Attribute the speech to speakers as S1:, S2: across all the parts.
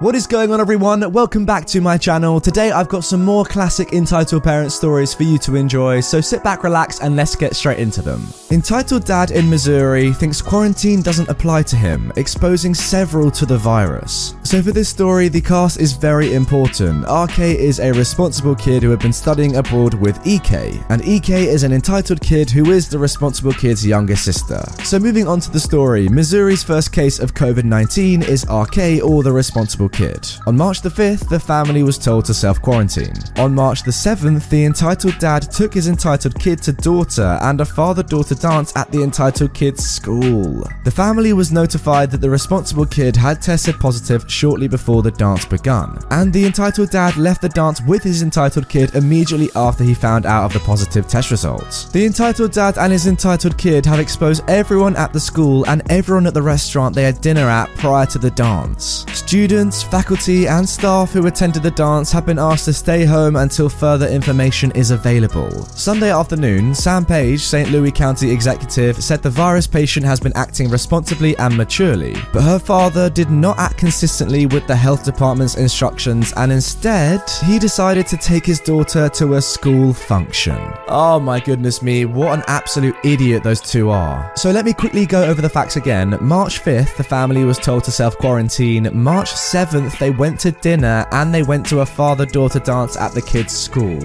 S1: What is going on, everyone? Welcome back to my channel. Today, I've got some more classic entitled parent stories for you to enjoy, so sit back, relax, and let's get straight into them. Entitled Dad in Missouri thinks quarantine doesn't apply to him, exposing several to the virus. So, for this story, the cast is very important. RK is a responsible kid who had been studying abroad with EK, and EK is an entitled kid who is the responsible kid's younger sister. So, moving on to the story, Missouri's first case of COVID 19 is RK, or the responsible kid. On March the 5th, the family was told to self quarantine. On March the 7th, the entitled dad took his entitled kid to daughter and a father daughter dance at the entitled kid's school. The family was notified that the responsible kid had tested positive shortly before the dance begun, and the entitled dad left the dance with his entitled kid immediately after he found out of the positive test results. The entitled dad and his entitled kid have exposed everyone at the school and everyone at the restaurant they had dinner at prior to the dance. Students, faculty, and staff who attended the dance have been asked to stay home until further information is available. Sunday afternoon, Sam Page, St. Louis County executive, said the virus patient has been acting responsibly and maturely, but her father did not act consistently with the health department's instructions and instead, he decided to take his daughter to a school function. Oh my goodness me, what an absolute idiot those two are. So let me quickly go over the facts again. March 5th, the family was told to self quarantine. March 7th, they went to dinner and they went to a father daughter dance at the kids' school.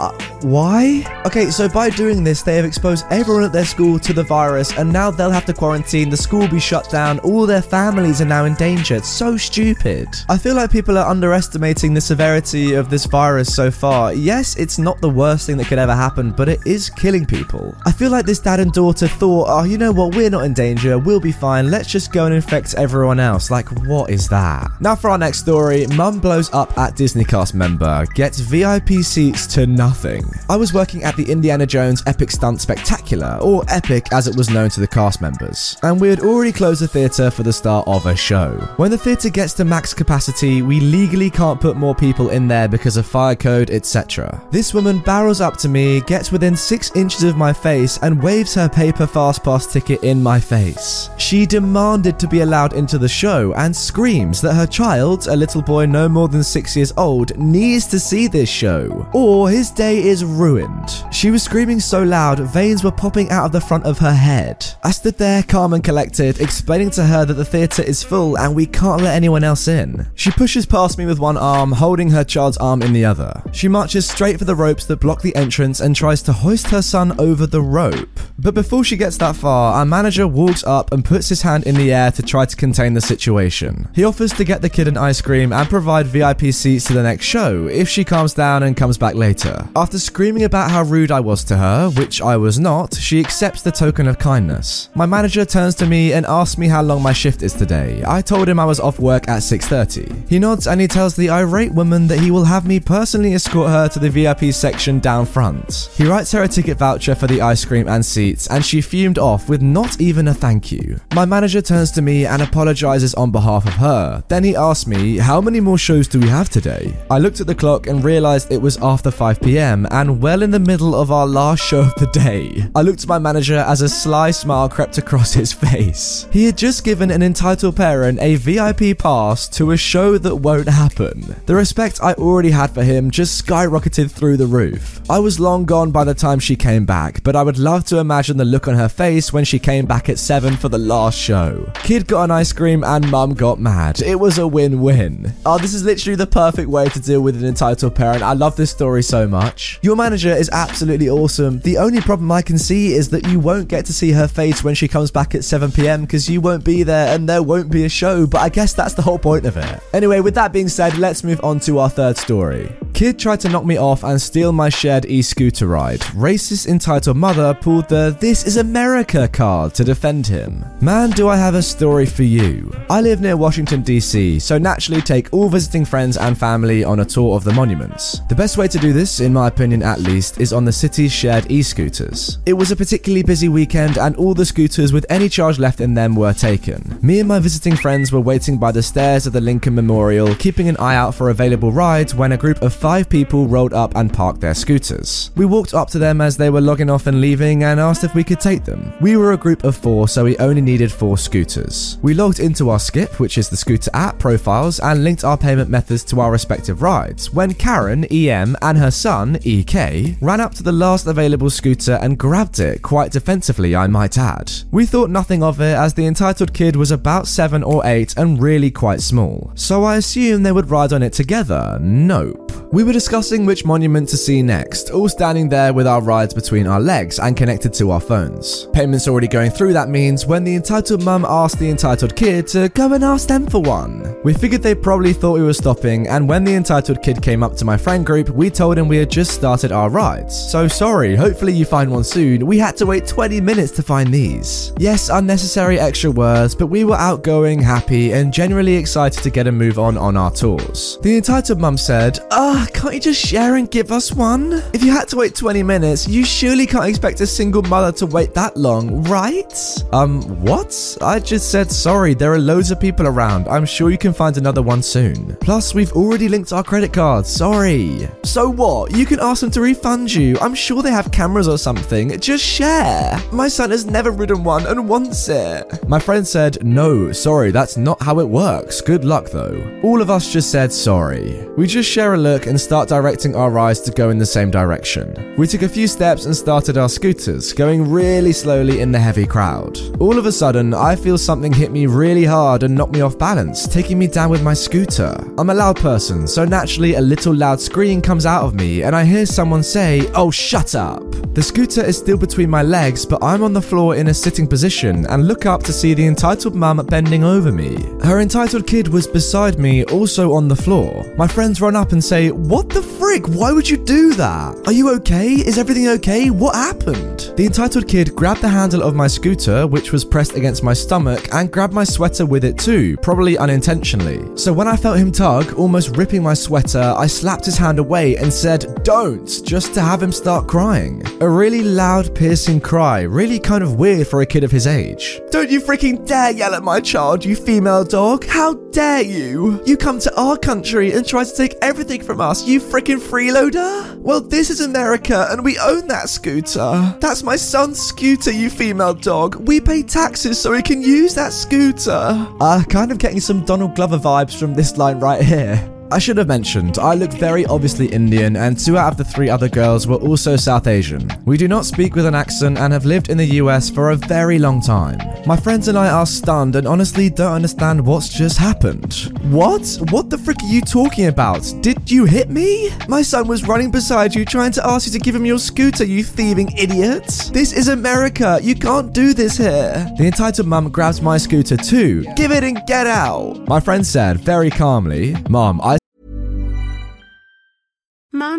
S1: Uh, why? Okay, so by doing this, they have exposed everyone at their school to the virus, and now they'll have to quarantine, the school will be shut down, all their families are now in danger. It's so stupid. I feel like people are underestimating the severity of this virus so far. Yes, it's not the worst thing that could ever happen, but it is killing people. I feel like this dad and daughter thought, oh, you know what, we're not in danger, we'll be fine, let's just go and infect everyone else. Like, what is that? Now, for our next story, mum blows up at Disney cast member, gets VIP seats to nothing. I was working at the Indiana Jones Epic Stunt Spectacular, or Epic as it was known to the cast members, and we had already closed the theatre for the start of a show. When the theatre gets to max capacity, we legally can't put more people in there because of fire code, etc. This woman barrels up to me, gets within six inches of my face, and waves her paper fast pass ticket in my face. She demanded to be allowed into the show and screams that her child, a little boy no more than six years old, needs to see this show, or his day is ruined. She was screaming so loud, veins were popping out of the front of her head. I stood there calm and collected, explaining to her that the theatre is full and we can't let anyone else in. She pushes past me with one arm, holding her child's arm in the other. She marches straight for the ropes that block the entrance and tries to hoist her son over the rope. But before she gets that far, our manager walks up and puts his hand in the air to try to contain the situation. He offers to get the kid an ice cream and provide VIP seats to the next show if she calms down and comes back later. After screaming about how rude I was to her, which I was not, she accepts the token of kindness. My manager turns to me and asks me how long my shift is today. I told him I was off work at 6:30. He nods and he tells the irate woman that he will have me personally escort her to the VIP section down front. He writes her a ticket voucher for the ice cream and seats, and she fumed off with not even a thank you. My manager turns to me and apologizes on behalf of her. Then he asks me, How many more shows do we have today? I looked at the clock and realized it was after 5 pm and well in the middle of our last show of the day. I looked at my manager as a sly smile crept across his face. He had just given an entitled parent a VIP pass to a show that won't happen. The respect I already had for him just skyrocketed through the roof. I was long gone by the time she came back, but I would love to imagine the look on her face when she came back at 7 for the last show. Kid got an ice cream and mum got mad. It was a win win. Oh, this is literally the perfect way to deal with an entitled parent. I love this story so much. Your manager is absolutely awesome. The only problem I can see is that you won't get to see her face when she comes back at 7pm because you won't be there and there won't be a show, but I guess that's the whole point of it. Anyway, with that being said, let's move on to our third story. Kid tried to knock me off and steal my shared e scooter ride. Racist entitled mother pulled the This is America card to defend him. Man, do I have a story for you. I live near Washington, D.C., so naturally take all visiting friends and family on a tour of the monuments. The best way to do this, in my opinion at least, is on the city's shared e scooters. It was a particularly busy weekend, and all the scooters with any charge left in them were taken. Me and my visiting friends were waiting by the stairs of the Lincoln Memorial, keeping an eye out for available rides when a group of five people rolled up and parked their scooters. We walked up to them as they were logging off and leaving and asked if we could take them. We were a group of four, so we only needed four scooters. We logged into our Skip, which is the scooter app, profiles, and linked our payment methods to our respective rides when Karen, EM, and her son, EK, ran up to the last available scooter and grabbed it, quite defensively, I might add. We thought nothing of it as the entitled kid was about 7 or 8 and really quite small, so I assumed they would ride on it together. Nope. We were discussing which monument to see next, all standing there with our rides between our legs and connected to our phones. Payments already going through, that means, when the entitled mum asked the entitled kid to go and ask them for one. We figured they probably thought we were stopping, and when the entitled kid came up to my friend group, we told him we had just started our rides. So sorry, hopefully you find one soon. We had to wait 20 minutes to find these. Yes, unnecessary extra words, but we were outgoing, happy, and generally excited to get a move on on our tours. The entitled mum said, Ah, can't you just share and give us one? If you had to wait 20 minutes, you surely can't expect a single mother to wait that long, right? Um, what? I just said sorry, there are loads of people around. I'm sure you can find another one soon. Plus, we've already linked our credit cards, sorry. So what? You can ask them to refund you. I'm sure they have cameras or something. Just share. My son has never ridden one and wants it. My friend said, no, sorry, that's not how it works. Good luck though. All of us just said sorry. We just share a look and start directing our eyes to go in the same direction. We took a few steps and started our scooters, going really slowly in the heavy crowd. All of a sudden, I feel something hit me really hard and knock me off balance, taking me down with my scooter. I'm a loud person, so naturally a little loud scream comes out of me and I hear someone say, Oh, shut up. The scooter is still between my legs, but I'm on the floor in a sitting position and look up to see the entitled mum bending over me. Her entitled kid was beside me, also on the floor. My friends run up and say, What the frick? Why would you do that? Are you okay? Is everything okay? What happened? The entitled kid grabbed the handle of my scooter, which was pressed against my stomach, and grabbed my sweater with it too, probably unintentionally. So when I felt him tug, almost ripping my sweater, I slapped his hand away and said, Don't, just to have him start crying. A really loud, piercing cry, really kind of weird for a kid of his age. Don't you freaking dare yell at my child, you female dog! How dare you? You come to our country and try to take everything from us, you freaking freeloader? Well, this is America and we own that scooter. That's my son's scooter, you female dog. We pay taxes so he can use that scooter. Uh, kind of getting some Donald Glover vibes from this line right here. I should have mentioned, I look very obviously Indian, and two out of the three other girls were also South Asian. We do not speak with an accent and have lived in the US for a very long time. My friends and I are stunned and honestly don't understand what's just happened. What? What the frick are you talking about? Did you hit me? My son was running beside you trying to ask you to give him your scooter, you thieving idiot. This is America. You can't do this here. The entitled mum grabs my scooter too. Give it and get out. My friend said very calmly, Mom, I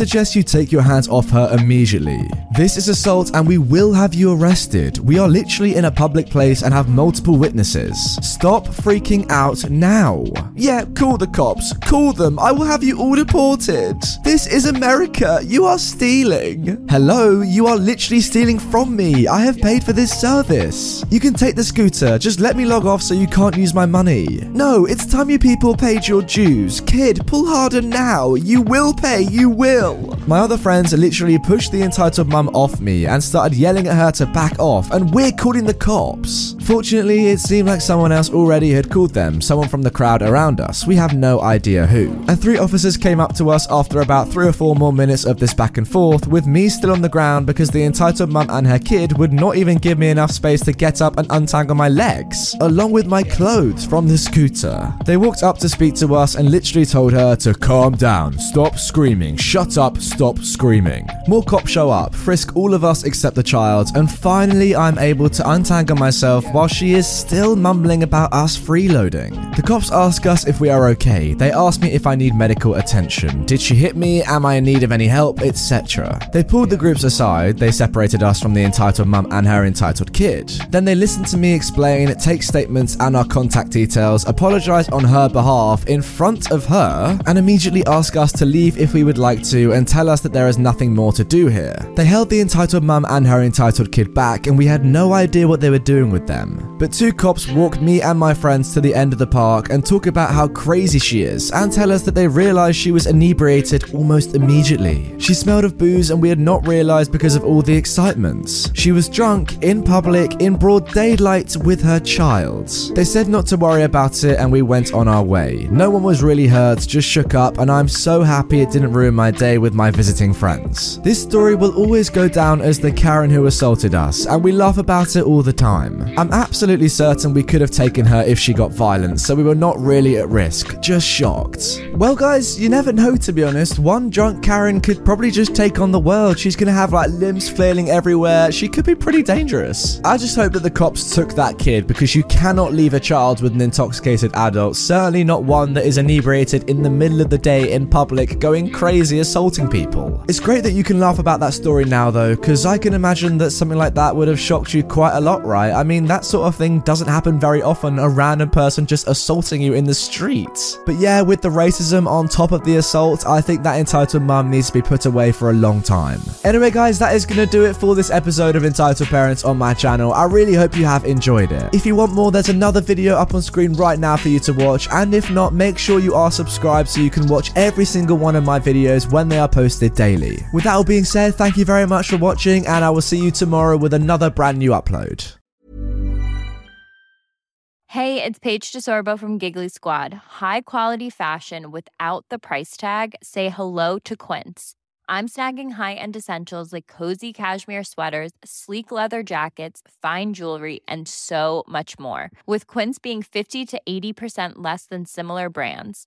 S1: Suggest you take your hands off her immediately. This is assault and we will have you arrested. We are literally in a public place and have multiple witnesses. Stop freaking out now. Yeah, call the cops. Call them. I will have you all deported. This is America. You are stealing. Hello, you are literally stealing from me. I have paid for this service. You can take the scooter. Just let me log off so you can't use my money. No, it's time you people paid your dues. Kid, pull harder now. You will pay. You will. My other friends literally pushed the entitled mum off me and started yelling at her to back off, and we're calling the cops. Fortunately, it seemed like someone else already had called them, someone from the crowd around us. We have no idea who. And three officers came up to us after about three or four more minutes of this back and forth, with me still on the ground because the entitled mum and her kid would not even give me enough space to get up and untangle my legs, along with my clothes from the scooter. They walked up to speak to us and literally told her to calm down, stop screaming, shut up, stop screaming. More cops show up, frisk all of us except the child, and finally I'm able to untangle myself while she is still mumbling about us freeloading. The cops ask us if we are okay. They ask me if I need medical attention. Did she hit me? Am I in need of any help? Etc. They pulled the groups aside, they separated us from the entitled mum and her entitled kid. Then they listened to me explain, take statements and our contact details, apologize on her behalf in front of her, and immediately ask us to leave if we would like to and tell us that there is nothing more to do here. They held the entitled mum and her entitled kid back, and we had no idea what they were doing with them. But two cops walked me and my friends to the end of the park and talk about how crazy she is, and tell us that they realized she was inebriated almost immediately. She smelled of booze, and we had not realized because of all the excitement. She was drunk in public in broad daylight with her child. They said not to worry about it, and we went on our way. No one was really hurt, just shook up, and I'm so happy it didn't ruin my day with my visiting friends. This story will always go down as the Karen who assaulted us, and we laugh about it all the time. I'm absolutely certain we could have taken her if she got violent, so we were not really at risk, just shocked. Well, guys, you never know to be honest. One drunk Karen could probably just take on the world. She's gonna have like limbs flailing everywhere. She could be pretty dangerous. I just hope that the cops took that kid because you cannot leave a child with an intoxicated adult, certainly not one that is inebriated in the middle of the day in public going crazy assaulting people. It's great that you can laugh about that story now though, because I can imagine that something like that would have shocked you quite a lot, right? I mean, that sort of thing doesn't happen very often, a random person just assaulting you in the street. But yeah, with the racism on top of the assault, I think that entitled mum needs to be put away for a long time. Anyway, guys, that is gonna do it for this episode of Entitled Parents on my channel. I really hope you have enjoyed it. If you want more, there's another video up on screen right now for you to watch, and if not, make sure you are subscribed so you can watch every single one of my videos when they are posted daily. With that all being said, thank you very much for watching, and I will see you tomorrow with another brand new upload.
S2: Hey, it's Paige DeSorbo from Giggly Squad. High quality fashion without the price tag. Say hello to Quince. I'm snagging high-end essentials like cozy cashmere sweaters, sleek leather jackets, fine jewelry, and so much more. With Quince being 50 to 80% less than similar brands.